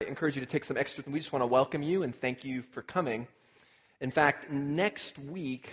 I encourage you to take some extra. We just want to welcome you and thank you for coming. In fact, next week,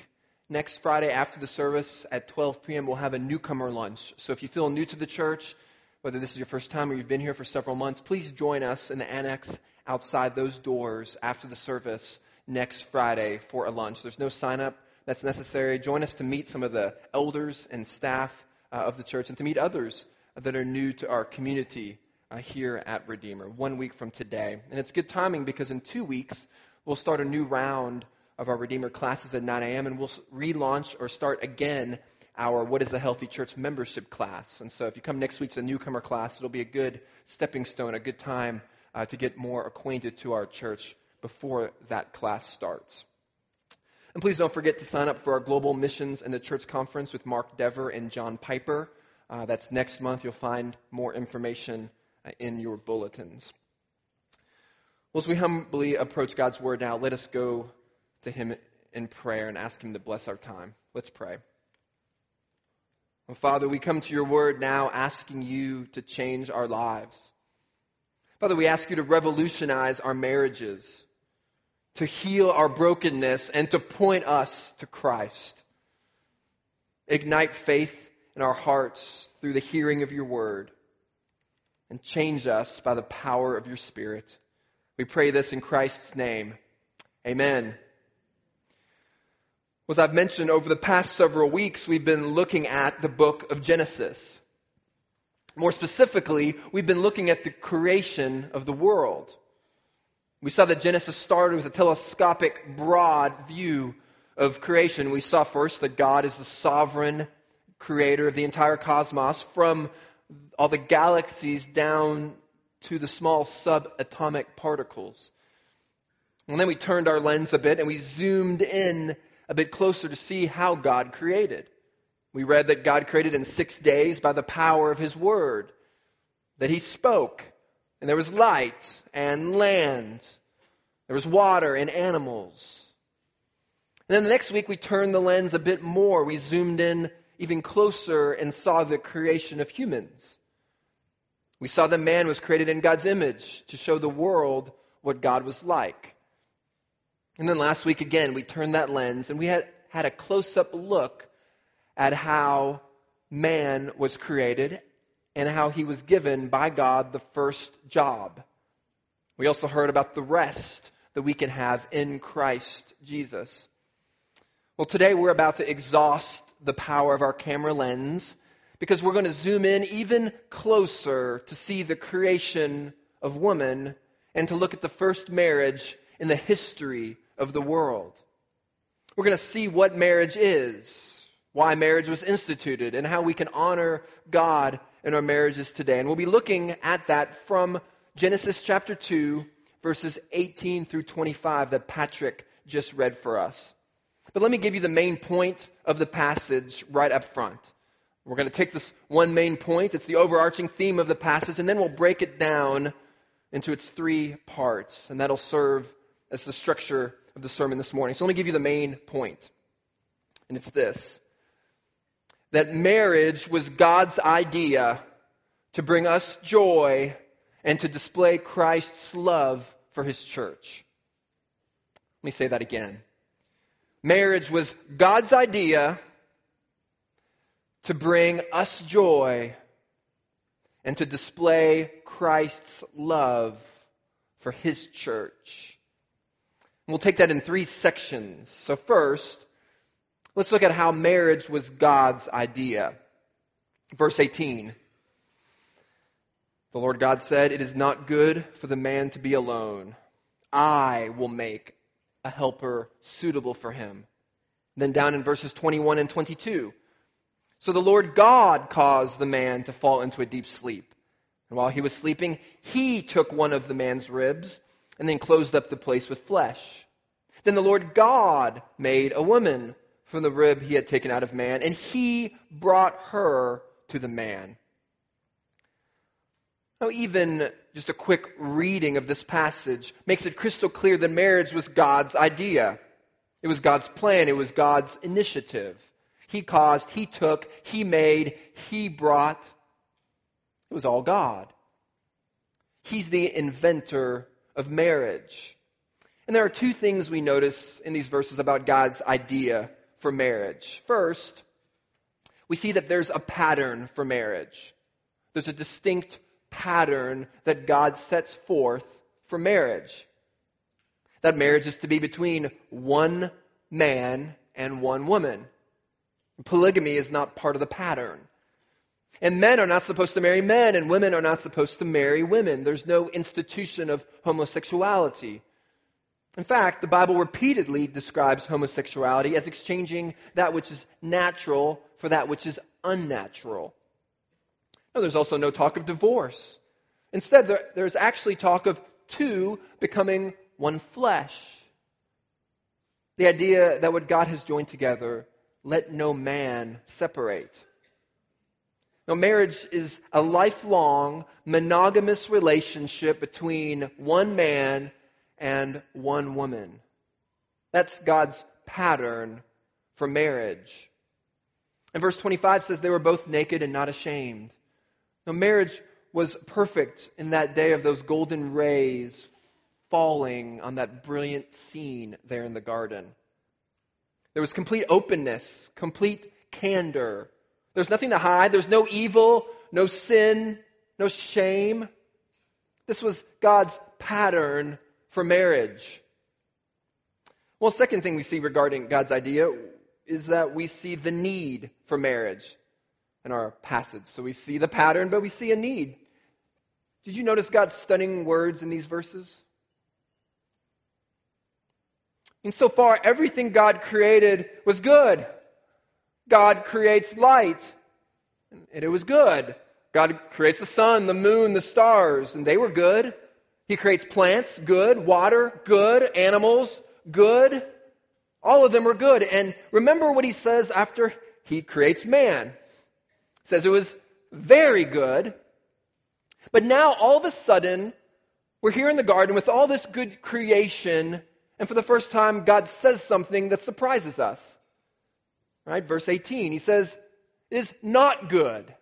next Friday after the service at 12 p.m., we'll have a newcomer lunch. So if you feel new to the church, whether this is your first time or you've been here for several months, please join us in the annex outside those doors after the service next Friday for a lunch. There's no sign up that's necessary. Join us to meet some of the elders and staff uh, of the church and to meet others that are new to our community uh, here at Redeemer, one week from today. And it's good timing because in two weeks, we'll start a new round of our Redeemer classes at 9 a.m. and we'll relaunch or start again our What is a Healthy Church membership class. And so if you come next week's a newcomer class, it'll be a good stepping stone, a good time uh, to get more acquainted to our church before that class starts. And please don't forget to sign up for our Global Missions and the Church Conference with Mark Dever and John Piper. Uh, that's next month. You'll find more information in your bulletins. Well, as we humbly approach God's Word now, let us go to Him in prayer and ask Him to bless our time. Let's pray. Well, Father, we come to your Word now asking you to change our lives. Father, we ask you to revolutionize our marriages, to heal our brokenness, and to point us to Christ. Ignite faith in our hearts through the hearing of your Word and change us by the power of your Spirit. We pray this in Christ's name. Amen. As I've mentioned over the past several weeks, we've been looking at the book of Genesis. More specifically, we've been looking at the creation of the world. We saw that Genesis started with a telescopic, broad view of creation. We saw first that God is the sovereign creator of the entire cosmos from all the galaxies down to the small subatomic particles. And then we turned our lens a bit and we zoomed in a bit closer to see how God created. We read that God created in six days by the power of His Word, that He spoke, and there was light and land, there was water and animals. And then the next week we turned the lens a bit more. We zoomed in even closer and saw the creation of humans. We saw that man was created in God's image to show the world what God was like. And then last week again, we turned that lens and we had, had a close up look at how man was created and how he was given by God the first job. We also heard about the rest that we can have in Christ Jesus. Well, today we're about to exhaust the power of our camera lens because we're going to zoom in even closer to see the creation of woman and to look at the first marriage in the history of the world. We're going to see what marriage is, why marriage was instituted, and how we can honor God in our marriages today. And we'll be looking at that from Genesis chapter 2, verses 18 through 25 that Patrick just read for us. But let me give you the main point of the passage right up front. We're going to take this one main point, it's the overarching theme of the passage, and then we'll break it down into its three parts, and that'll serve as the structure of the sermon this morning. So let me give you the main point. and it's this that marriage was God's idea to bring us joy and to display Christ's love for his church. Let me say that again. Marriage was God's idea to bring us joy and to display Christ's love for his church. And we'll take that in three sections. So, first, let's look at how marriage was God's idea. Verse 18. The Lord God said, It is not good for the man to be alone. I will make a helper suitable for him. Then down in verses 21 and 22. So the Lord God caused the man to fall into a deep sleep. And while he was sleeping, he took one of the man's ribs and then closed up the place with flesh. Then the Lord God made a woman from the rib he had taken out of man, and he brought her to the man. Now, even just a quick reading of this passage makes it crystal clear that marriage was God's idea. It was God's plan. It was God's initiative. He caused, He took, He made, He brought. It was all God. He's the inventor of marriage. And there are two things we notice in these verses about God's idea for marriage. First, we see that there's a pattern for marriage. There's a distinct pattern that God sets forth for marriage. That marriage is to be between one man and one woman. Polygamy is not part of the pattern. And men are not supposed to marry men, and women are not supposed to marry women. There's no institution of homosexuality. In fact, the Bible repeatedly describes homosexuality as exchanging that which is natural for that which is unnatural. No, there's also no talk of divorce. Instead, there, there's actually talk of two becoming one flesh. The idea that what God has joined together, let no man separate. Now, marriage is a lifelong monogamous relationship between one man and one woman. That's God's pattern for marriage. And verse 25 says they were both naked and not ashamed. Now, marriage was perfect in that day of those golden rays falling on that brilliant scene there in the garden. There was complete openness, complete candor. There's nothing to hide. There's no evil, no sin, no shame. This was God's pattern for marriage. Well, second thing we see regarding God's idea is that we see the need for marriage in our passage. So we see the pattern, but we see a need. Did you notice God's stunning words in these verses? And so far, everything God created was good. God creates light, and it was good. God creates the sun, the moon, the stars, and they were good. He creates plants, good. Water, good. Animals, good. All of them are good. And remember what he says after he creates man. Says it was very good. But now, all of a sudden, we're here in the garden with all this good creation, and for the first time, God says something that surprises us. Right? Verse 18, he says, it is not good.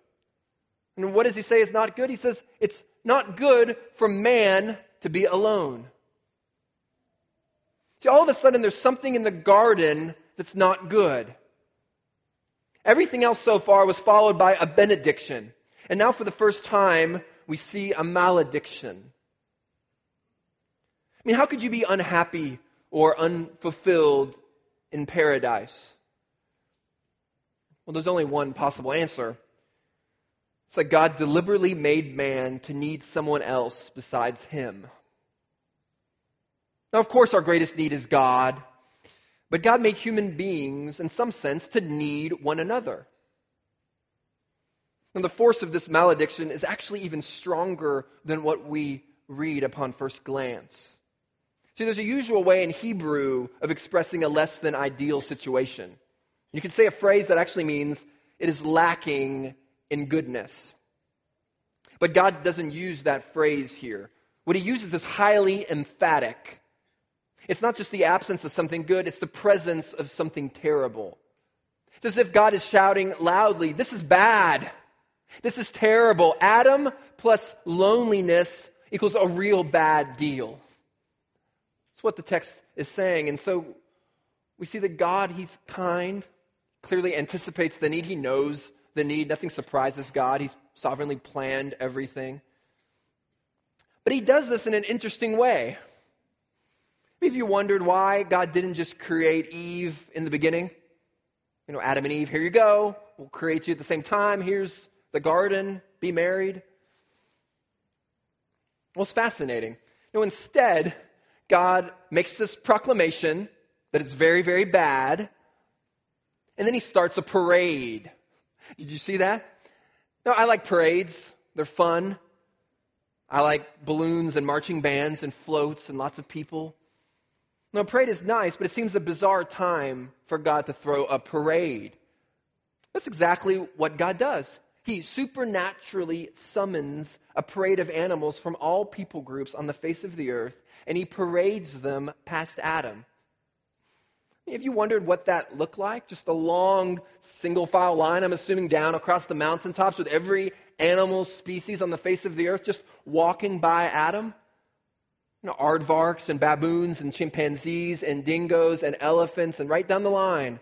And what does he say is not good? He says, it's not good for man to be alone. See, all of a sudden, there's something in the garden that's not good. Everything else so far was followed by a benediction. And now, for the first time, we see a malediction. I mean, how could you be unhappy or unfulfilled in paradise? Well, there's only one possible answer. It's that God deliberately made man to need someone else besides him. Now, of course, our greatest need is God, but God made human beings, in some sense, to need one another. And the force of this malediction is actually even stronger than what we read upon first glance. See, there's a usual way in Hebrew of expressing a less than ideal situation. You can say a phrase that actually means it is lacking in goodness. But God doesn't use that phrase here. What he uses is highly emphatic. It's not just the absence of something good, it's the presence of something terrible. It's as if God is shouting loudly, This is bad. This is terrible. Adam plus loneliness equals a real bad deal. That's what the text is saying. And so we see that God, He's kind, clearly anticipates the need. He knows the need. Nothing surprises God. He's sovereignly planned everything. But he does this in an interesting way. Have you wondered why God didn't just create Eve in the beginning? You know, Adam and Eve, here you go. We'll create you at the same time. Here's the garden. Be married. Well, it's fascinating. You know, instead, God makes this proclamation that it's very, very bad, and then he starts a parade. Did you see that? No, I like parades. They're fun. I like balloons and marching bands and floats and lots of people. No, parade is nice, but it seems a bizarre time for God to throw a parade. That's exactly what God does. He supernaturally summons a parade of animals from all people groups on the face of the earth, and he parades them past Adam. Have you wondered what that looked like? Just a long single file line, I'm assuming, down across the mountaintops with every animal species on the face of the earth just walking by Adam? You know, aardvarks and baboons and chimpanzees and dingoes and elephants and right down the line,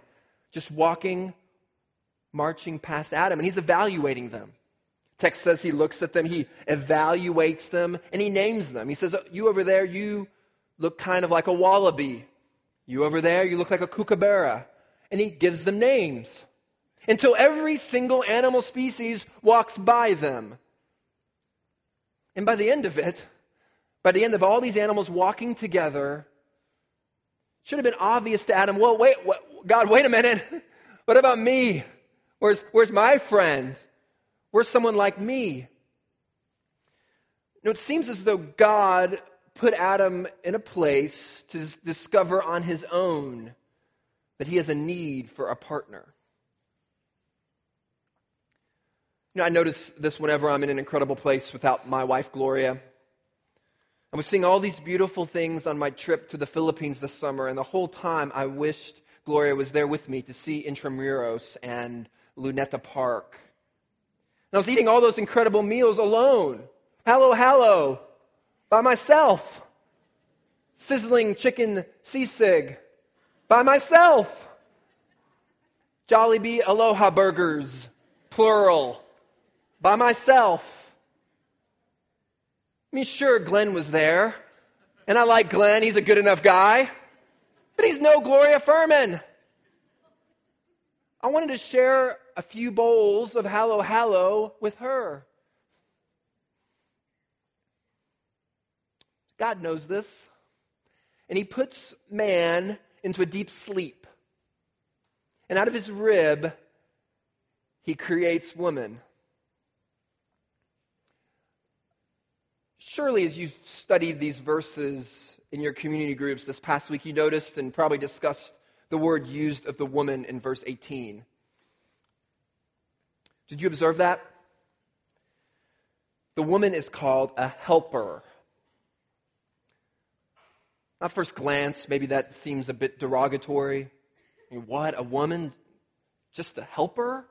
just walking, marching past Adam. And he's evaluating them. Text says he looks at them, he evaluates them, and he names them. He says, You over there, you look kind of like a wallaby. You over there, you look like a kookaburra. And he gives them names until every single animal species walks by them. And by the end of it, by the end of all these animals walking together, should have been obvious to Adam, well, wait, God, wait a minute. What about me? Where's, where's my friend? Where's someone like me? Now, it seems as though God put Adam in a place to discover on his own that he has a need for a partner. You know, I notice this whenever I'm in an incredible place without my wife, Gloria. I was seeing all these beautiful things on my trip to the Philippines this summer, and the whole time I wished Gloria was there with me to see Intramuros and Luneta Park. And I was eating all those incredible meals alone. Hello, hello by myself. Sizzling chicken sisig by myself. Jollibee Aloha burgers, plural, by myself. I mean, sure, Glenn was there, and I like Glenn, he's a good enough guy, but he's no Gloria Furman. I wanted to share a few bowls of Halo-Halo with her. God knows this. And he puts man into a deep sleep. And out of his rib, he creates woman. Surely, as you've studied these verses in your community groups this past week, you noticed and probably discussed the word used of the woman in verse 18. Did you observe that? The woman is called a helper. At first glance, maybe that seems a bit derogatory. I mean, what? A woman? Just a helper?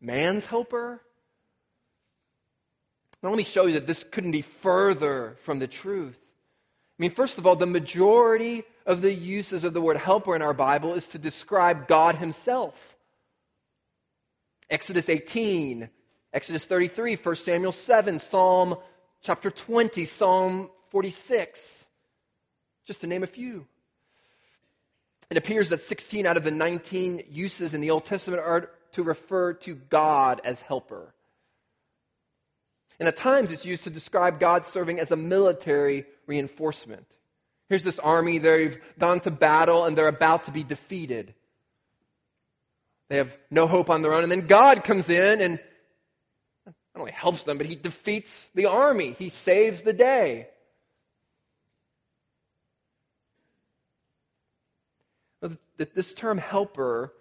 Man's helper? Now, let me show you that this couldn't be further from the truth. I mean, first of all, the majority of the uses of the word helper in our Bible is to describe God Himself. Exodus 18, Exodus 33, 1 Samuel 7, Psalm chapter 20, Psalm 46 just to name a few. It appears that 16 out of the 19 uses in the Old Testament are to refer to God as helper. And at times it's used to describe God serving as a military reinforcement. Here's this army, they've gone to battle and they're about to be defeated. They have no hope on their own. And then God comes in and not only helps them, but he defeats the army. He saves the day. this term helper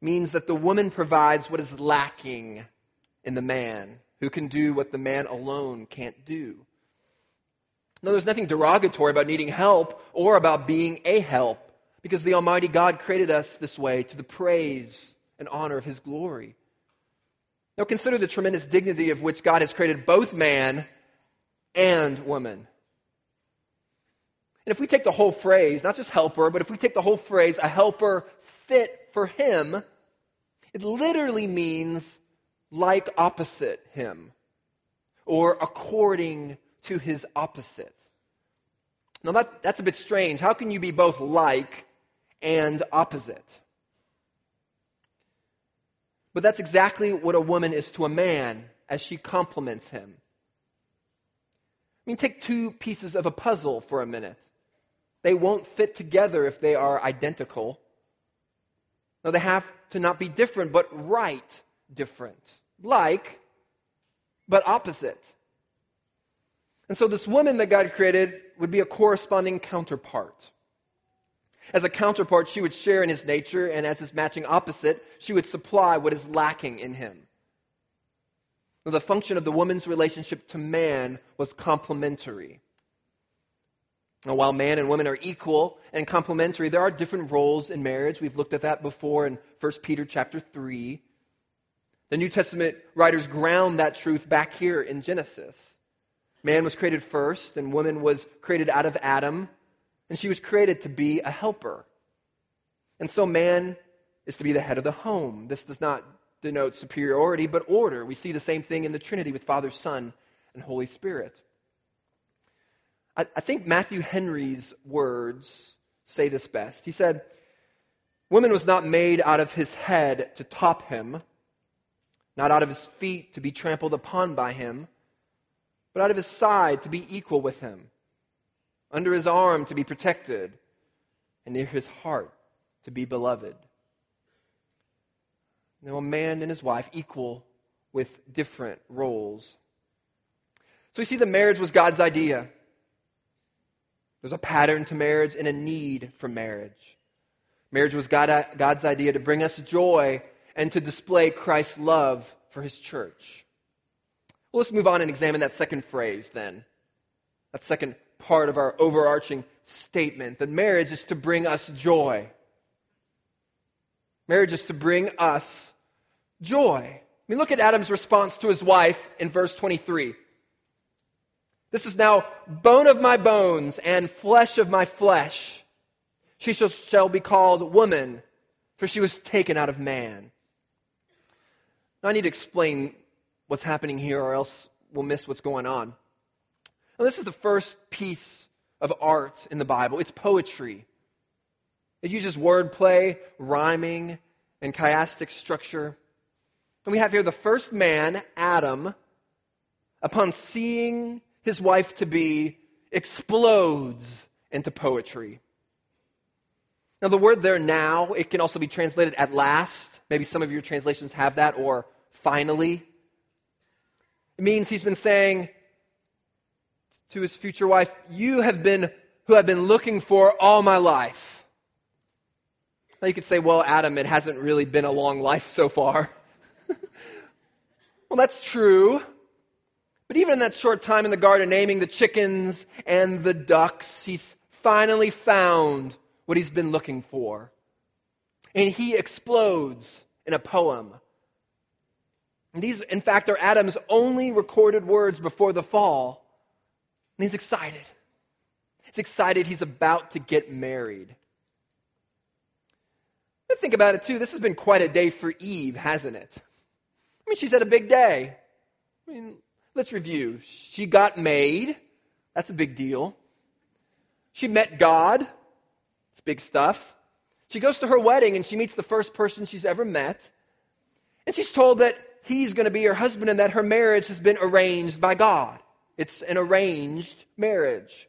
means that the woman provides what is lacking in the man, who can do what the man alone can't do. No, there's nothing derogatory about needing help or about being a help, because the Almighty God created us this way to the praise and honor of His glory. Now consider the tremendous dignity of which God has created both man and woman. And if we take the whole phrase, not just helper, but if we take the whole phrase, a helper fit for him, it literally means like opposite him or according to his opposite. Now, that, that's a bit strange. How can you be both like and opposite? But that's exactly what a woman is to a man as she complements him. I mean, take two pieces of a puzzle for a minute. They won't fit together if they are identical. No, they have to not be different, but right different. Like, but opposite. And so this woman that God created would be a corresponding counterpart. As a counterpart, she would share in his nature, and as his matching opposite, she would supply what is lacking in him. Now, the function of the woman's relationship to man was complementary. Now, while man and woman are equal and complementary, there are different roles in marriage. We've looked at that before in 1 Peter chapter 3. The New Testament writers ground that truth back here in Genesis. Man was created first, and woman was created out of Adam, and she was created to be a helper. And so man is to be the head of the home. This does not denote superiority, but order. We see the same thing in the Trinity with Father, Son, and Holy Spirit. I, I think Matthew Henry's words say this best. He said, Woman was not made out of his head to top him, not out of his feet to be trampled upon by him, but out of his side to be equal with him, under his arm to be protected, and near his heart to be beloved. Now, a man and his wife equal with different roles. So we see that marriage was God's idea. There's a pattern to marriage and a need for marriage. Marriage was God, God's idea to bring us joy and to display Christ's love for his church. Well, let's move on and examine that second phrase then. That second part of our overarching statement that marriage is to bring us joy. Marriage is to bring us joy. I mean, look at Adam's response to his wife in verse 23. This is now bone of my bones and flesh of my flesh. She shall, shall be called woman, for she was taken out of man. Now, I need to explain what's happening here, or else we'll miss what's going on. Now, this is the first piece of art in the Bible. It's poetry. It uses wordplay, rhyming, and chiastic structure. And we have here the first man, Adam, upon seeing his wife to be explodes into poetry. Now, the word there now, it can also be translated at last. Maybe some of your translations have that, or finally. It means he's been saying to his future wife, You have been who I've been looking for all my life. Now you could say, Well, Adam, it hasn't really been a long life so far. well, that's true. But even in that short time in the garden, naming the chickens and the ducks, he's finally found what he's been looking for. And he explodes in a poem. These, in fact, are Adam's only recorded words before the fall. And he's excited. He's excited he's about to get married. Let's think about it, too. This has been quite a day for Eve, hasn't it? I mean, she's had a big day. I mean, Let's review. She got made. That's a big deal. She met God. It's big stuff. She goes to her wedding and she meets the first person she's ever met. And she's told that he's going to be her husband and that her marriage has been arranged by God. It's an arranged marriage.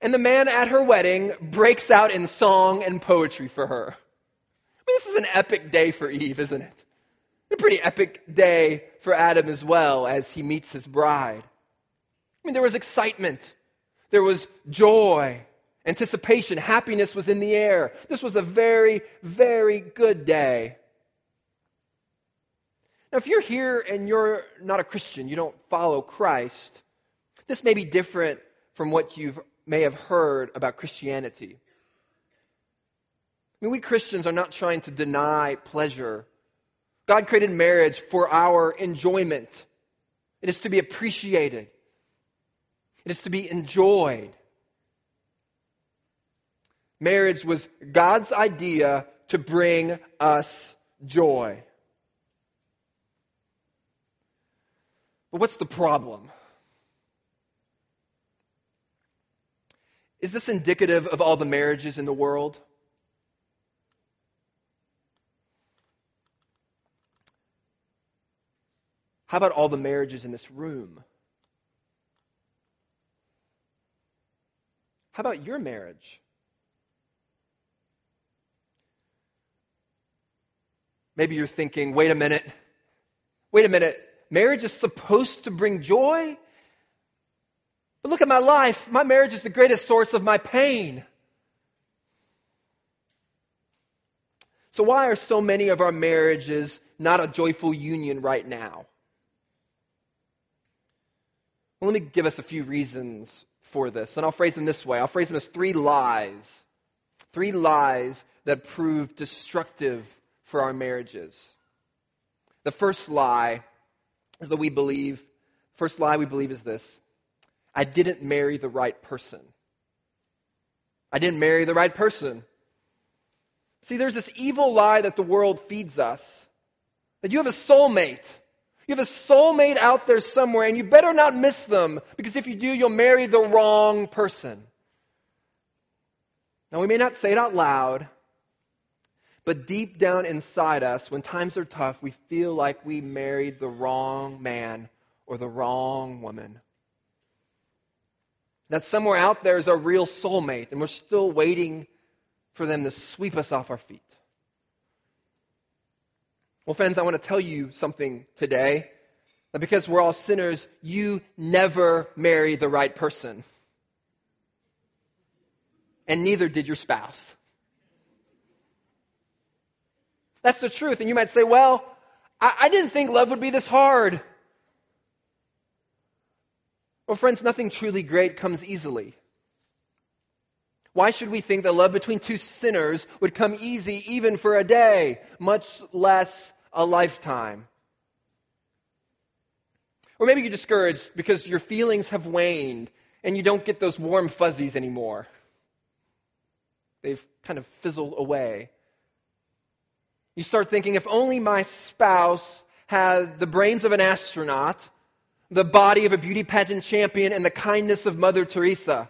And the man at her wedding breaks out in song and poetry for her. I mean, this is an epic day for Eve, isn't it? A pretty epic day for Adam as well as he meets his bride. I mean, there was excitement, there was joy, anticipation, happiness was in the air. This was a very, very good day. Now, if you're here and you're not a Christian, you don't follow Christ, this may be different from what you may have heard about Christianity. I mean, we Christians are not trying to deny pleasure God created marriage for our enjoyment. It is to be appreciated. It is to be enjoyed. Marriage was God's idea to bring us joy. But what's the problem? Is this indicative of all the marriages in the world? How about all the marriages in this room? How about your marriage? Maybe you're thinking, wait a minute, wait a minute, marriage is supposed to bring joy? But look at my life. My marriage is the greatest source of my pain. So, why are so many of our marriages not a joyful union right now? Well, let me give us a few reasons for this. And I'll phrase them this way I'll phrase them as three lies. Three lies that prove destructive for our marriages. The first lie is that we believe, first lie we believe is this I didn't marry the right person. I didn't marry the right person. See, there's this evil lie that the world feeds us that you have a soulmate. You have a soulmate out there somewhere, and you better not miss them, because if you do, you'll marry the wrong person. Now, we may not say it out loud, but deep down inside us, when times are tough, we feel like we married the wrong man or the wrong woman. That somewhere out there is our real soulmate, and we're still waiting for them to sweep us off our feet. Well, friends, I want to tell you something today. That because we're all sinners, you never marry the right person. And neither did your spouse. That's the truth. And you might say, well, I, I didn't think love would be this hard. Well, friends, nothing truly great comes easily. Why should we think that love between two sinners would come easy even for a day, much less a lifetime? Or maybe you're discouraged because your feelings have waned and you don't get those warm fuzzies anymore. They've kind of fizzled away. You start thinking if only my spouse had the brains of an astronaut, the body of a beauty pageant champion, and the kindness of Mother Teresa.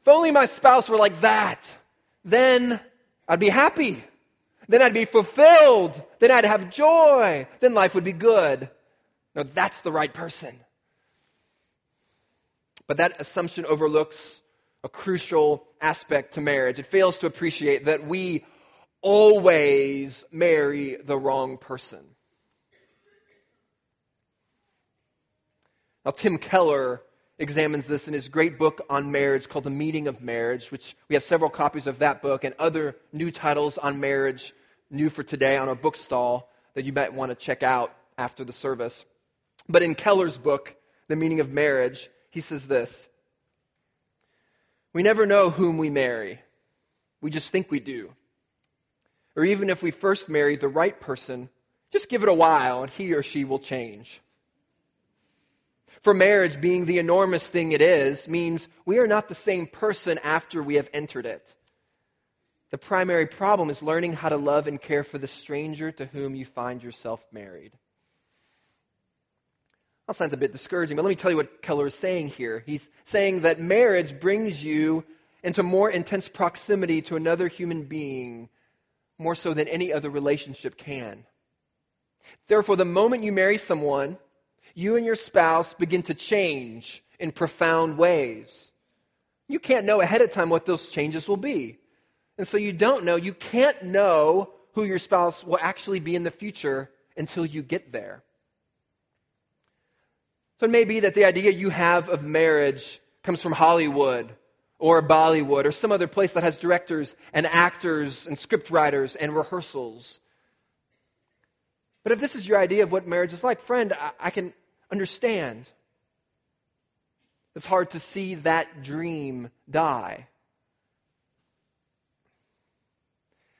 If only my spouse were like that, then I'd be happy. Then I'd be fulfilled. Then I'd have joy. Then life would be good. No, that's the right person. But that assumption overlooks a crucial aspect to marriage. It fails to appreciate that we always marry the wrong person. Now, Tim Keller examines this in his great book on marriage called The Meaning of Marriage, which we have several copies of that book and other new titles on marriage, new for today, on our bookstall that you might want to check out after the service. But in Keller's book, The Meaning of Marriage, he says this We never know whom we marry, we just think we do. Or even if we first marry the right person, just give it a while and he or she will change. For marriage being the enormous thing it is means we are not the same person after we have entered it. The primary problem is learning how to love and care for the stranger to whom you find yourself married. That sounds a bit discouraging, but let me tell you what Keller is saying here. He's saying that marriage brings you into more intense proximity to another human being, more so than any other relationship can. Therefore, the moment you marry someone, you and your spouse begin to change in profound ways. You can't know ahead of time what those changes will be. And so you don't know, you can't know who your spouse will actually be in the future until you get there. So it may be that the idea you have of marriage comes from Hollywood or Bollywood or some other place that has directors and actors and scriptwriters and rehearsals. But if this is your idea of what marriage is like, friend, I, I can understand. It's hard to see that dream die.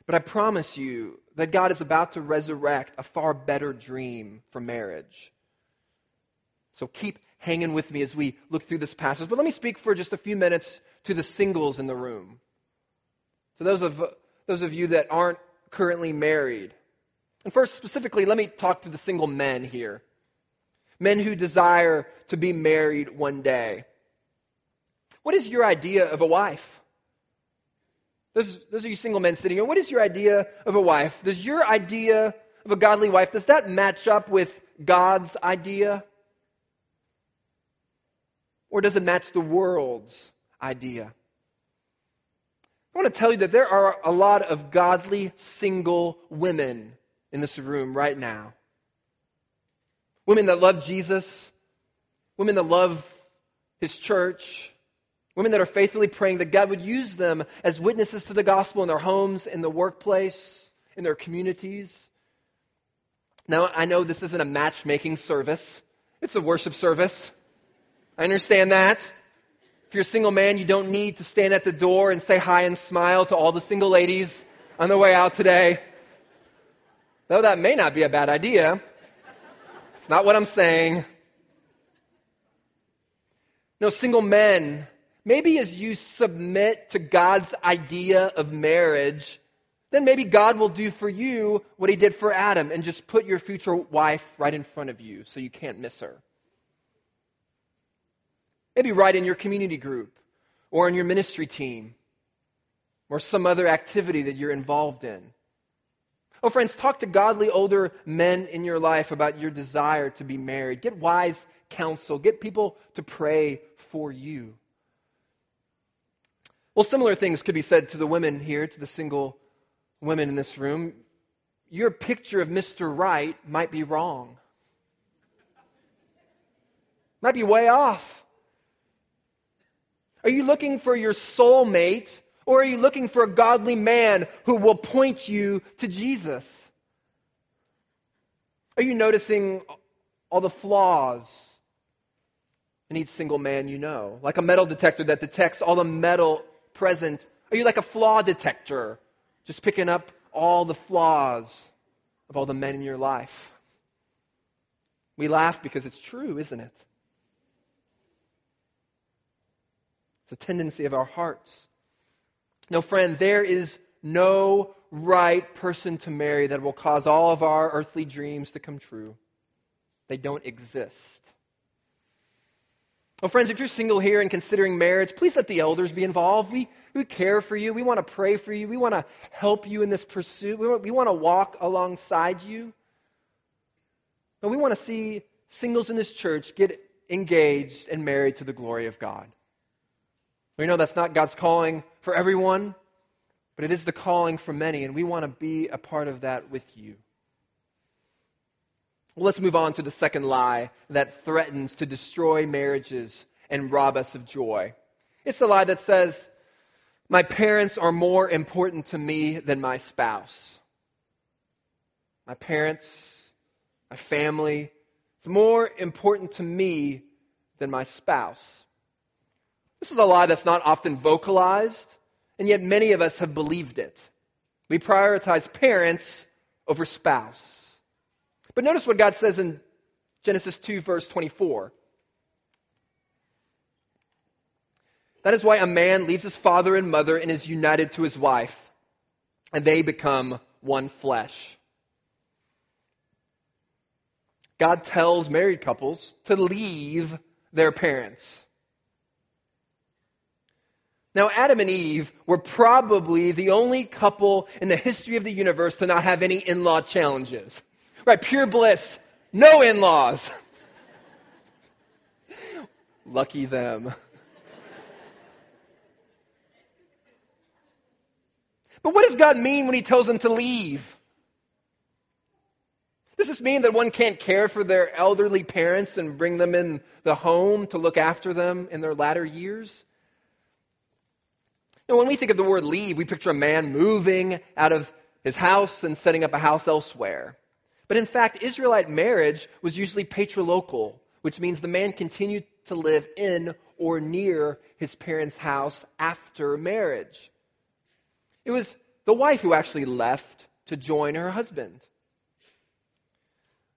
But I promise you that God is about to resurrect a far better dream for marriage. So keep hanging with me as we look through this passage. But let me speak for just a few minutes to the singles in the room. So those of those of you that aren't currently married. And first specifically, let me talk to the single men here men who desire to be married one day. What is your idea of a wife? Those, those are you single men sitting here. What is your idea of a wife? Does your idea of a godly wife, does that match up with God's idea? Or does it match the world's idea? I want to tell you that there are a lot of godly single women in this room right now. Women that love Jesus, women that love his church, women that are faithfully praying that God would use them as witnesses to the gospel in their homes, in the workplace, in their communities. Now, I know this isn't a matchmaking service, it's a worship service. I understand that. If you're a single man, you don't need to stand at the door and say hi and smile to all the single ladies on the way out today. Though that may not be a bad idea. It's not what I'm saying. No, single men, maybe as you submit to God's idea of marriage, then maybe God will do for you what he did for Adam and just put your future wife right in front of you so you can't miss her. Maybe right in your community group or in your ministry team or some other activity that you're involved in. Oh, friends, talk to godly older men in your life about your desire to be married. Get wise counsel. Get people to pray for you. Well, similar things could be said to the women here, to the single women in this room. Your picture of Mr. Right might be wrong, might be way off. Are you looking for your soulmate, or are you looking for a godly man who will point you to Jesus? Are you noticing all the flaws in each single man you know? Like a metal detector that detects all the metal present. Are you like a flaw detector, just picking up all the flaws of all the men in your life? We laugh because it's true, isn't it? It's a tendency of our hearts. No, friend, there is no right person to marry that will cause all of our earthly dreams to come true. They don't exist. Well, friends, if you're single here and considering marriage, please let the elders be involved. We, we care for you. We want to pray for you. We want to help you in this pursuit. We we want to walk alongside you. And we want to see singles in this church get engaged and married to the glory of God. We know that's not God's calling for everyone, but it is the calling for many, and we want to be a part of that with you. Well, let's move on to the second lie that threatens to destroy marriages and rob us of joy. It's the lie that says, My parents are more important to me than my spouse. My parents, my family, it's more important to me than my spouse. This is a lie that's not often vocalized, and yet many of us have believed it. We prioritize parents over spouse. But notice what God says in Genesis 2, verse 24. That is why a man leaves his father and mother and is united to his wife, and they become one flesh. God tells married couples to leave their parents. Now, Adam and Eve were probably the only couple in the history of the universe to not have any in law challenges. Right? Pure bliss. No in laws. Lucky them. But what does God mean when He tells them to leave? Does this mean that one can't care for their elderly parents and bring them in the home to look after them in their latter years? When we think of the word leave, we picture a man moving out of his house and setting up a house elsewhere. But in fact, Israelite marriage was usually patrilocal, which means the man continued to live in or near his parents' house after marriage. It was the wife who actually left to join her husband.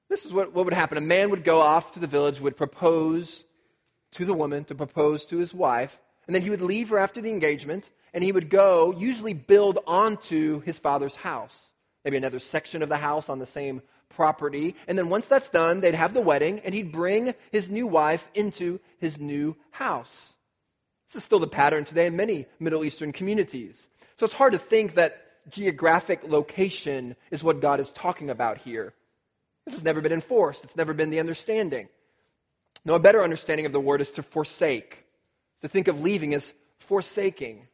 This is what, what would happen. A man would go off to the village, would propose to the woman, to propose to his wife, and then he would leave her after the engagement, and he would go, usually build onto his father's house. Maybe another section of the house on the same property. And then once that's done, they'd have the wedding, and he'd bring his new wife into his new house. This is still the pattern today in many Middle Eastern communities. So it's hard to think that geographic location is what God is talking about here. This has never been enforced, it's never been the understanding. No, a better understanding of the word is to forsake. To think of leaving as forsaking.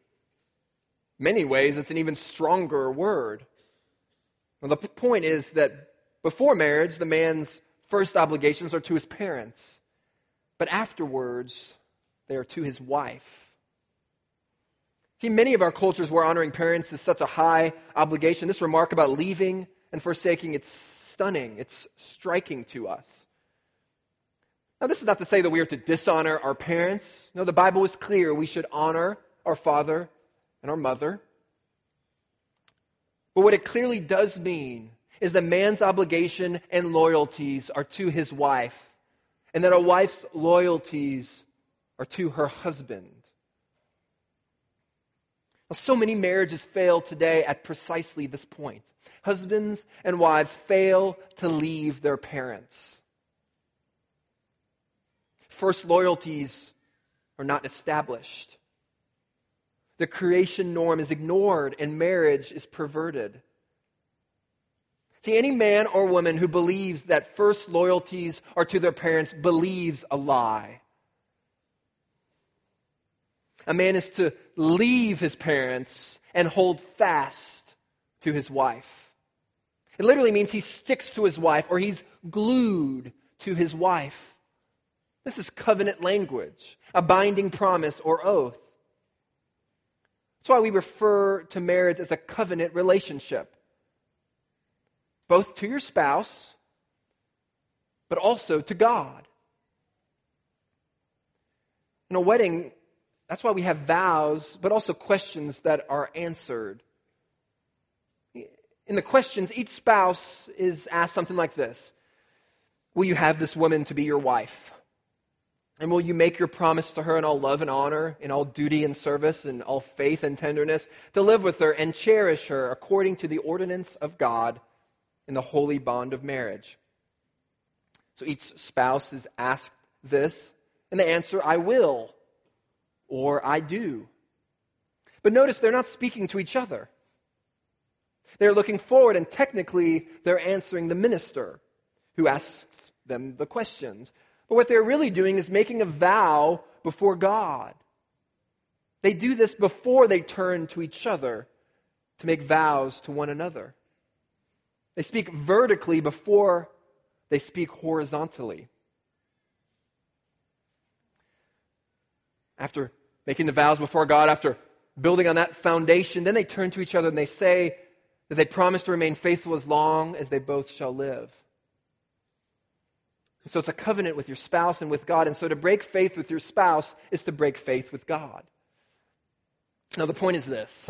Many ways, it's an even stronger word. Well, the point is that before marriage, the man's first obligations are to his parents, but afterwards, they are to his wife. See, many of our cultures where honoring parents is such a high obligation, this remark about leaving and forsaking, it's stunning, it's striking to us. Now, this is not to say that we are to dishonor our parents. No, the Bible is clear. We should honor our father and our mother. But what it clearly does mean is that man's obligation and loyalties are to his wife, and that a wife's loyalties are to her husband. Now, so many marriages fail today at precisely this point. Husbands and wives fail to leave their parents. First, loyalties are not established. The creation norm is ignored and marriage is perverted. See, any man or woman who believes that first loyalties are to their parents believes a lie. A man is to leave his parents and hold fast to his wife. It literally means he sticks to his wife or he's glued to his wife. This is covenant language, a binding promise or oath. That's why we refer to marriage as a covenant relationship, both to your spouse, but also to God. In a wedding, that's why we have vows, but also questions that are answered. In the questions, each spouse is asked something like this Will you have this woman to be your wife? And will you make your promise to her in all love and honor, in all duty and service, in all faith and tenderness, to live with her and cherish her according to the ordinance of God in the holy bond of marriage? So each spouse is asked this, and they answer, I will, or I do. But notice they're not speaking to each other. They're looking forward, and technically, they're answering the minister who asks them the questions. But what they're really doing is making a vow before God. They do this before they turn to each other to make vows to one another. They speak vertically before they speak horizontally. After making the vows before God, after building on that foundation, then they turn to each other and they say that they promise to remain faithful as long as they both shall live. And so it's a covenant with your spouse and with God. And so to break faith with your spouse is to break faith with God. Now, the point is this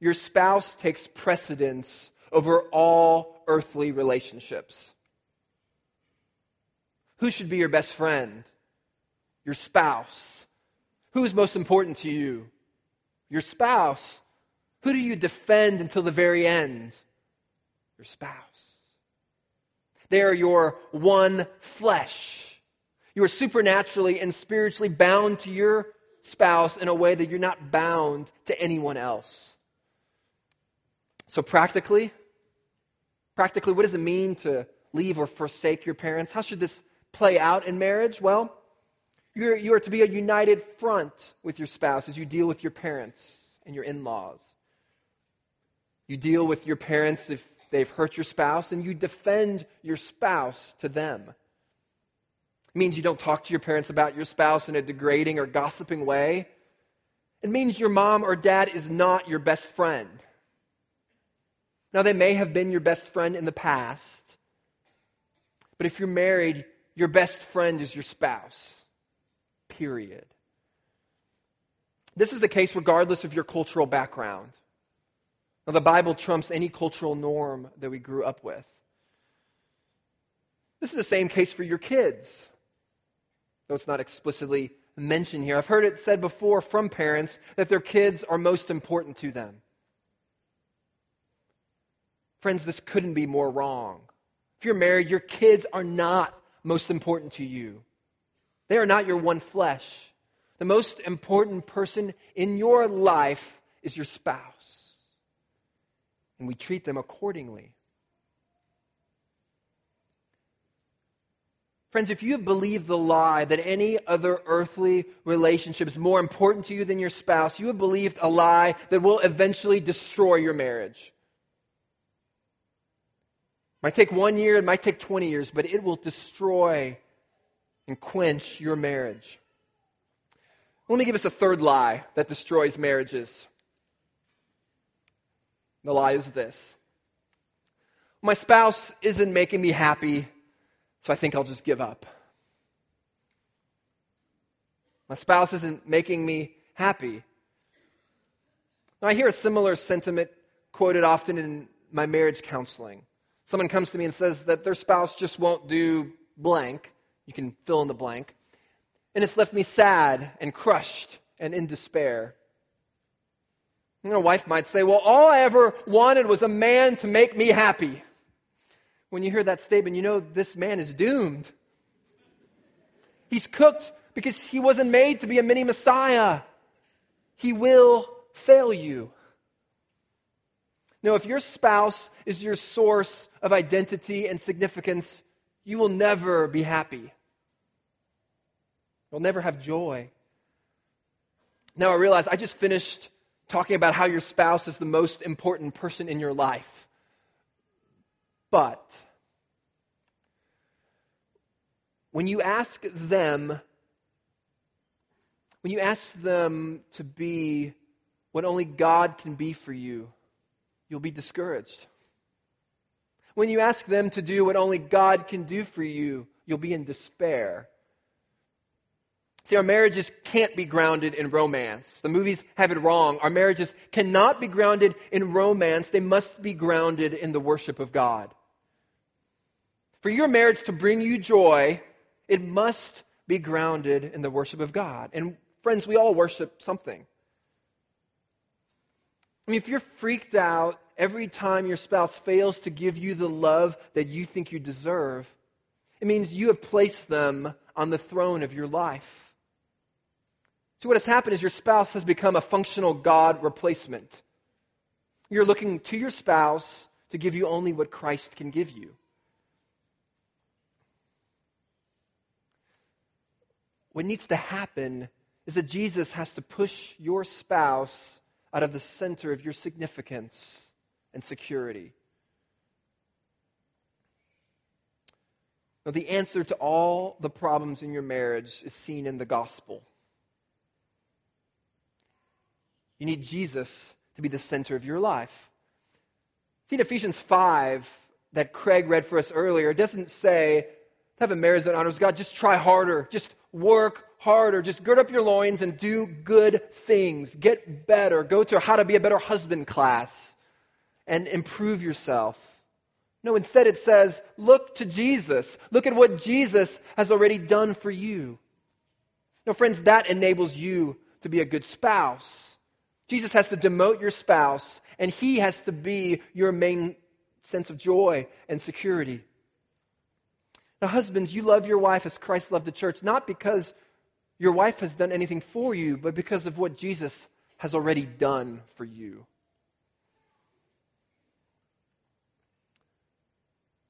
your spouse takes precedence over all earthly relationships. Who should be your best friend? Your spouse. Who is most important to you? Your spouse. Who do you defend until the very end? Your spouse. They are your one flesh. You are supernaturally and spiritually bound to your spouse in a way that you're not bound to anyone else. So, practically, practically, what does it mean to leave or forsake your parents? How should this play out in marriage? Well, you're, you are to be a united front with your spouse as you deal with your parents and your in laws. You deal with your parents if they've hurt your spouse, and you defend your spouse to them. It means you don't talk to your parents about your spouse in a degrading or gossiping way. It means your mom or dad is not your best friend. Now, they may have been your best friend in the past, but if you're married, your best friend is your spouse. Period. This is the case regardless of your cultural background. Now, the Bible trumps any cultural norm that we grew up with. This is the same case for your kids, though it's not explicitly mentioned here. I've heard it said before from parents that their kids are most important to them. Friends, this couldn't be more wrong. If you're married, your kids are not most important to you. They are not your one flesh. The most important person in your life is your spouse and we treat them accordingly. Friends, if you have believed the lie that any other earthly relationship is more important to you than your spouse, you have believed a lie that will eventually destroy your marriage. It might take one year, it might take 20 years, but it will destroy and quench your marriage. Let me give us a third lie that destroys marriages. The lie is this My spouse isn't making me happy, so I think I'll just give up. My spouse isn't making me happy. Now, I hear a similar sentiment quoted often in my marriage counseling. Someone comes to me and says that their spouse just won't do blank. You can fill in the blank. And it's left me sad and crushed and in despair. You know, a wife might say, Well, all I ever wanted was a man to make me happy. When you hear that statement, you know this man is doomed. He's cooked because he wasn't made to be a mini Messiah. He will fail you. Now, if your spouse is your source of identity and significance, you will never be happy. You'll never have joy. Now I realize I just finished talking about how your spouse is the most important person in your life. But when you ask them, when you ask them to be what only God can be for you, you'll be discouraged. When you ask them to do what only God can do for you, you'll be in despair. See, our marriages can't be grounded in romance. The movies have it wrong. Our marriages cannot be grounded in romance. They must be grounded in the worship of God. For your marriage to bring you joy, it must be grounded in the worship of God. And friends, we all worship something. I mean, if you're freaked out every time your spouse fails to give you the love that you think you deserve, it means you have placed them on the throne of your life. See, what has happened is your spouse has become a functional God replacement. You're looking to your spouse to give you only what Christ can give you. What needs to happen is that Jesus has to push your spouse out of the center of your significance and security. Now, the answer to all the problems in your marriage is seen in the gospel. You need Jesus to be the center of your life. See, in Ephesians 5 that Craig read for us earlier, it doesn't say, have a marriage that honors God, just try harder, just work harder. Just gird up your loins and do good things. Get better. Go to how to be a better husband class and improve yourself. No, instead it says, look to Jesus. Look at what Jesus has already done for you. Now, friends, that enables you to be a good spouse. Jesus has to demote your spouse, and he has to be your main sense of joy and security. Now, husbands, you love your wife as Christ loved the church, not because your wife has done anything for you, but because of what Jesus has already done for you.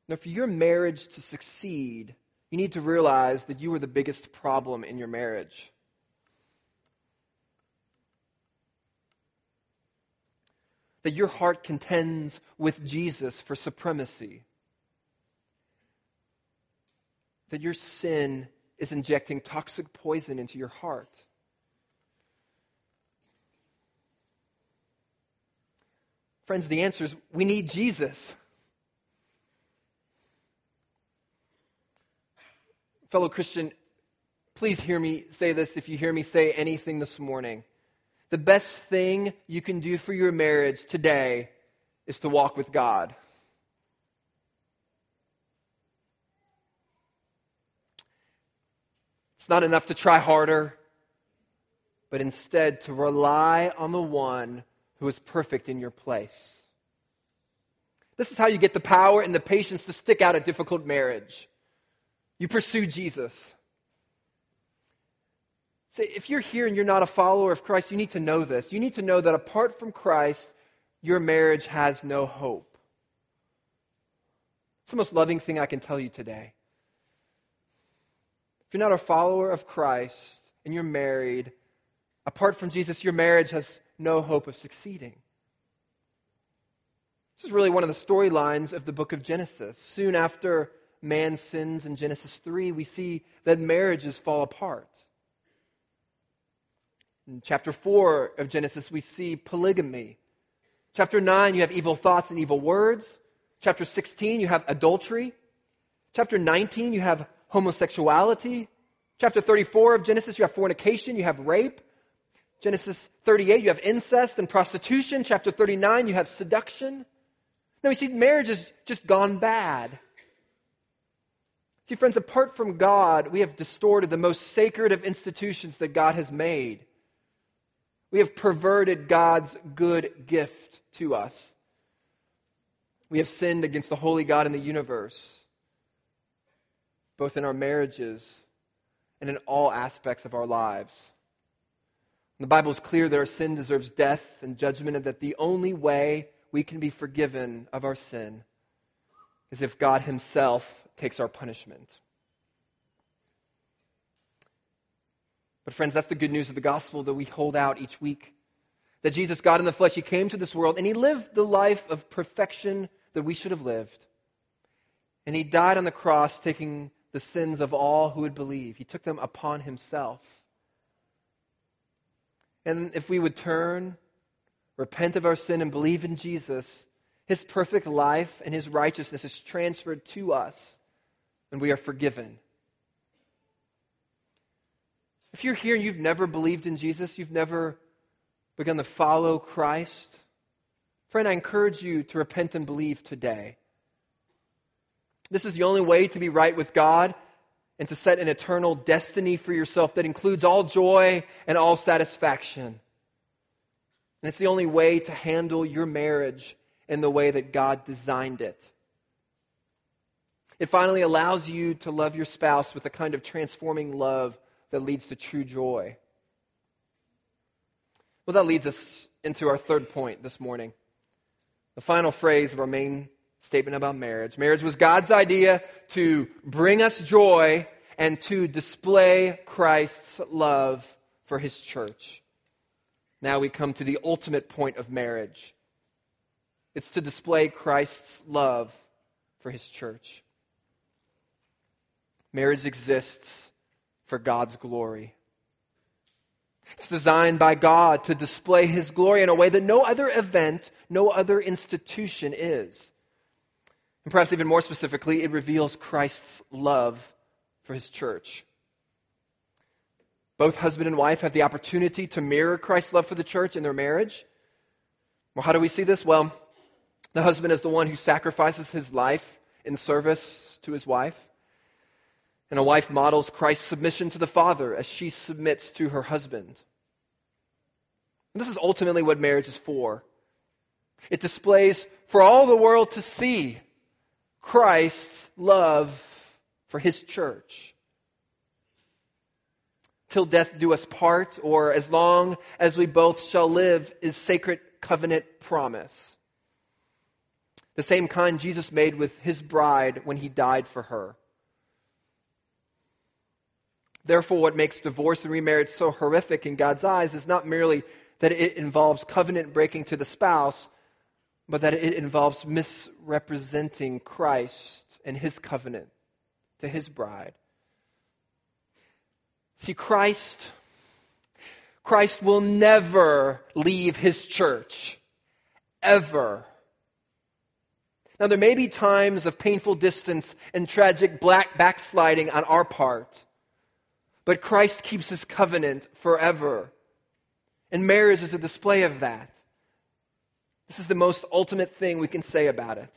Now, for your marriage to succeed, you need to realize that you are the biggest problem in your marriage. That your heart contends with Jesus for supremacy. That your sin is injecting toxic poison into your heart. Friends, the answer is we need Jesus. Fellow Christian, please hear me say this if you hear me say anything this morning. The best thing you can do for your marriage today is to walk with God. It's not enough to try harder, but instead to rely on the one who is perfect in your place. This is how you get the power and the patience to stick out a difficult marriage. You pursue Jesus. Say, if you're here and you're not a follower of Christ, you need to know this. You need to know that apart from Christ, your marriage has no hope. It's the most loving thing I can tell you today If you're not a follower of Christ and you're married, apart from Jesus, your marriage has no hope of succeeding. This is really one of the storylines of the book of Genesis. Soon after man sins in Genesis 3, we see that marriages fall apart. In chapter 4 of Genesis, we see polygamy. Chapter 9, you have evil thoughts and evil words. Chapter 16, you have adultery. Chapter 19, you have homosexuality. Chapter 34 of Genesis, you have fornication, you have rape. Genesis 38, you have incest and prostitution. Chapter 39, you have seduction. Now we see marriage has just gone bad. See, friends, apart from God, we have distorted the most sacred of institutions that God has made. We have perverted God's good gift to us. We have sinned against the holy God in the universe, both in our marriages and in all aspects of our lives. The Bible is clear that our sin deserves death and judgment, and that the only way we can be forgiven of our sin is if God Himself takes our punishment. But, friends, that's the good news of the gospel that we hold out each week. That Jesus, God in the flesh, He came to this world and He lived the life of perfection that we should have lived. And He died on the cross, taking the sins of all who would believe. He took them upon Himself. And if we would turn, repent of our sin, and believe in Jesus, His perfect life and His righteousness is transferred to us, and we are forgiven. If you're here and you've never believed in Jesus, you've never begun to follow Christ, friend, I encourage you to repent and believe today. This is the only way to be right with God and to set an eternal destiny for yourself that includes all joy and all satisfaction. And it's the only way to handle your marriage in the way that God designed it. It finally allows you to love your spouse with a kind of transforming love that leads to true joy. Well, that leads us into our third point this morning. The final phrase of our main statement about marriage. Marriage was God's idea to bring us joy and to display Christ's love for his church. Now we come to the ultimate point of marriage. It's to display Christ's love for his church. Marriage exists for God's glory. It's designed by God to display His glory in a way that no other event, no other institution is. And perhaps even more specifically, it reveals Christ's love for His church. Both husband and wife have the opportunity to mirror Christ's love for the church in their marriage. Well, how do we see this? Well, the husband is the one who sacrifices his life in service to his wife. And a wife models Christ's submission to the Father as she submits to her husband. And this is ultimately what marriage is for. It displays for all the world to see Christ's love for his church. Till death do us part, or as long as we both shall live, is sacred covenant promise. The same kind Jesus made with his bride when he died for her. Therefore, what makes divorce and remarriage so horrific in God's eyes is not merely that it involves covenant breaking to the spouse, but that it involves misrepresenting Christ and his covenant to his bride. See, Christ, Christ will never leave his church. Ever. Now, there may be times of painful distance and tragic black backsliding on our part. But Christ keeps his covenant forever. And marriage is a display of that. This is the most ultimate thing we can say about it.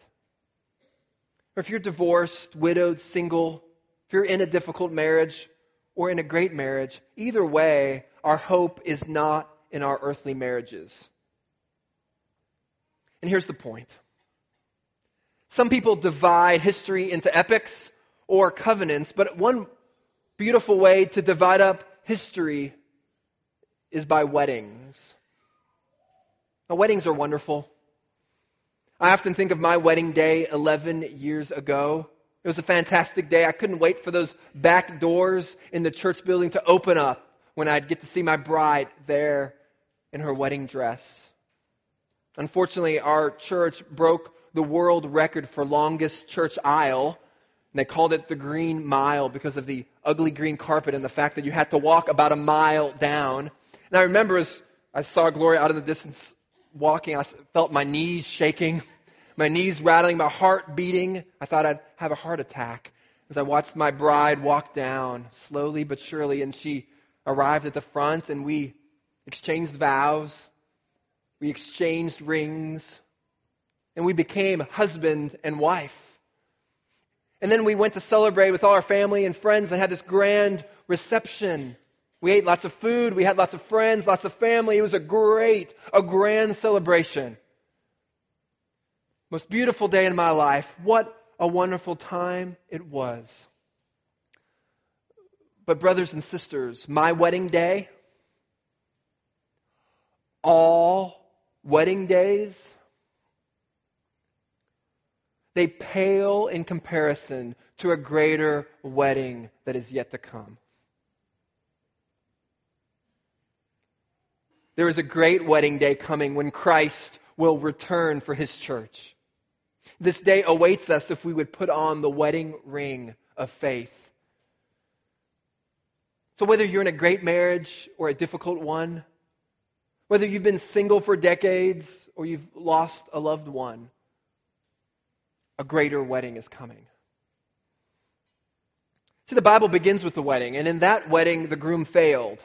Or if you're divorced, widowed, single, if you're in a difficult marriage or in a great marriage, either way, our hope is not in our earthly marriages. And here's the point some people divide history into epics or covenants, but one beautiful way to divide up history is by weddings. Now, weddings are wonderful. I often think of my wedding day 11 years ago. It was a fantastic day. I couldn't wait for those back doors in the church building to open up when I'd get to see my bride there in her wedding dress. Unfortunately, our church broke the world record for longest church aisle and they called it the Green Mile because of the ugly green carpet and the fact that you had to walk about a mile down. And I remember as I saw Gloria out in the distance walking, I felt my knees shaking, my knees rattling, my heart beating. I thought I'd have a heart attack. as I watched my bride walk down slowly but surely, and she arrived at the front, and we exchanged vows, we exchanged rings, and we became husband and wife. And then we went to celebrate with all our family and friends and had this grand reception. We ate lots of food, we had lots of friends, lots of family. It was a great, a grand celebration. Most beautiful day in my life. What a wonderful time it was. But, brothers and sisters, my wedding day, all wedding days, they pale in comparison to a greater wedding that is yet to come. There is a great wedding day coming when Christ will return for his church. This day awaits us if we would put on the wedding ring of faith. So, whether you're in a great marriage or a difficult one, whether you've been single for decades or you've lost a loved one, a greater wedding is coming. See, the Bible begins with the wedding, and in that wedding, the groom failed.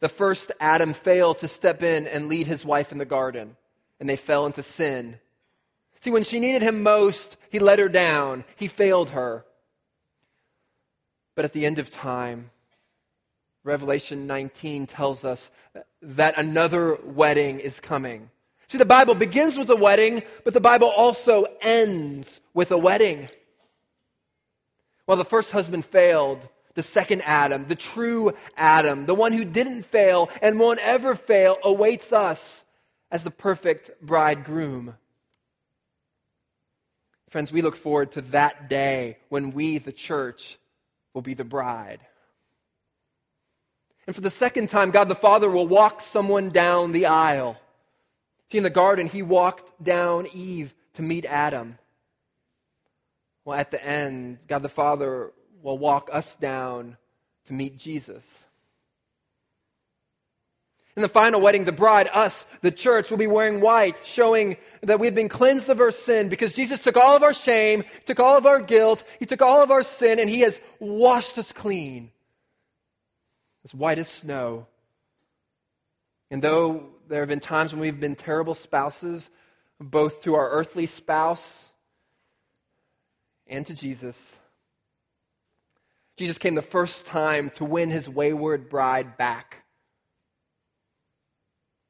The first Adam failed to step in and lead his wife in the garden, and they fell into sin. See, when she needed him most, he let her down, he failed her. But at the end of time, Revelation 19 tells us that another wedding is coming. See, the Bible begins with a wedding, but the Bible also ends with a wedding. While the first husband failed, the second Adam, the true Adam, the one who didn't fail and won't ever fail, awaits us as the perfect bridegroom. Friends, we look forward to that day when we, the church, will be the bride. And for the second time, God the Father will walk someone down the aisle. See, in the garden, he walked down Eve to meet Adam. Well, at the end, God the Father will walk us down to meet Jesus. In the final wedding, the bride, us, the church, will be wearing white, showing that we've been cleansed of our sin because Jesus took all of our shame, took all of our guilt, He took all of our sin, and He has washed us clean. As white as snow. And though there have been times when we've been terrible spouses, both to our earthly spouse and to Jesus, Jesus came the first time to win his wayward bride back.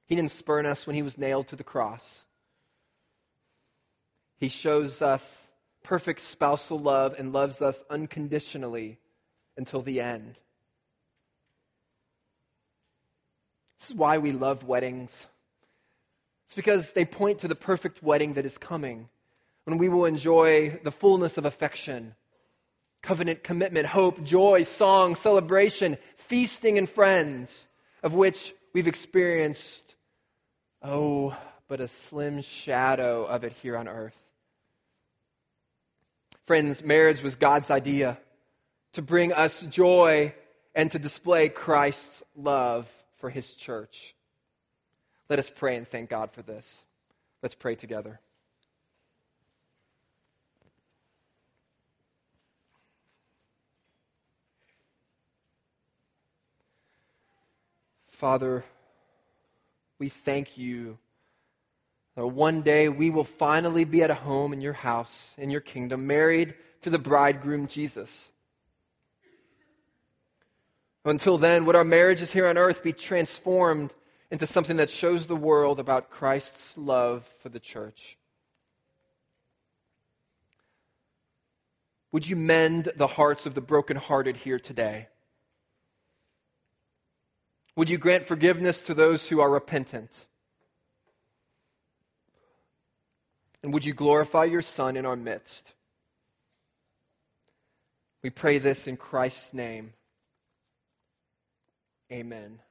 He didn't spurn us when he was nailed to the cross. He shows us perfect spousal love and loves us unconditionally until the end. This is why we love weddings. It's because they point to the perfect wedding that is coming, when we will enjoy the fullness of affection, covenant commitment, hope, joy, song, celebration, feasting, and friends, of which we've experienced Oh, but a slim shadow of it here on earth. Friends, marriage was God's idea to bring us joy and to display Christ's love for his church. Let us pray and thank God for this. Let's pray together. Father, we thank you that one day we will finally be at a home in your house, in your kingdom, married to the bridegroom Jesus. Until then, would our marriages here on earth be transformed into something that shows the world about Christ's love for the church? Would you mend the hearts of the brokenhearted here today? Would you grant forgiveness to those who are repentant? And would you glorify your Son in our midst? We pray this in Christ's name. Amen.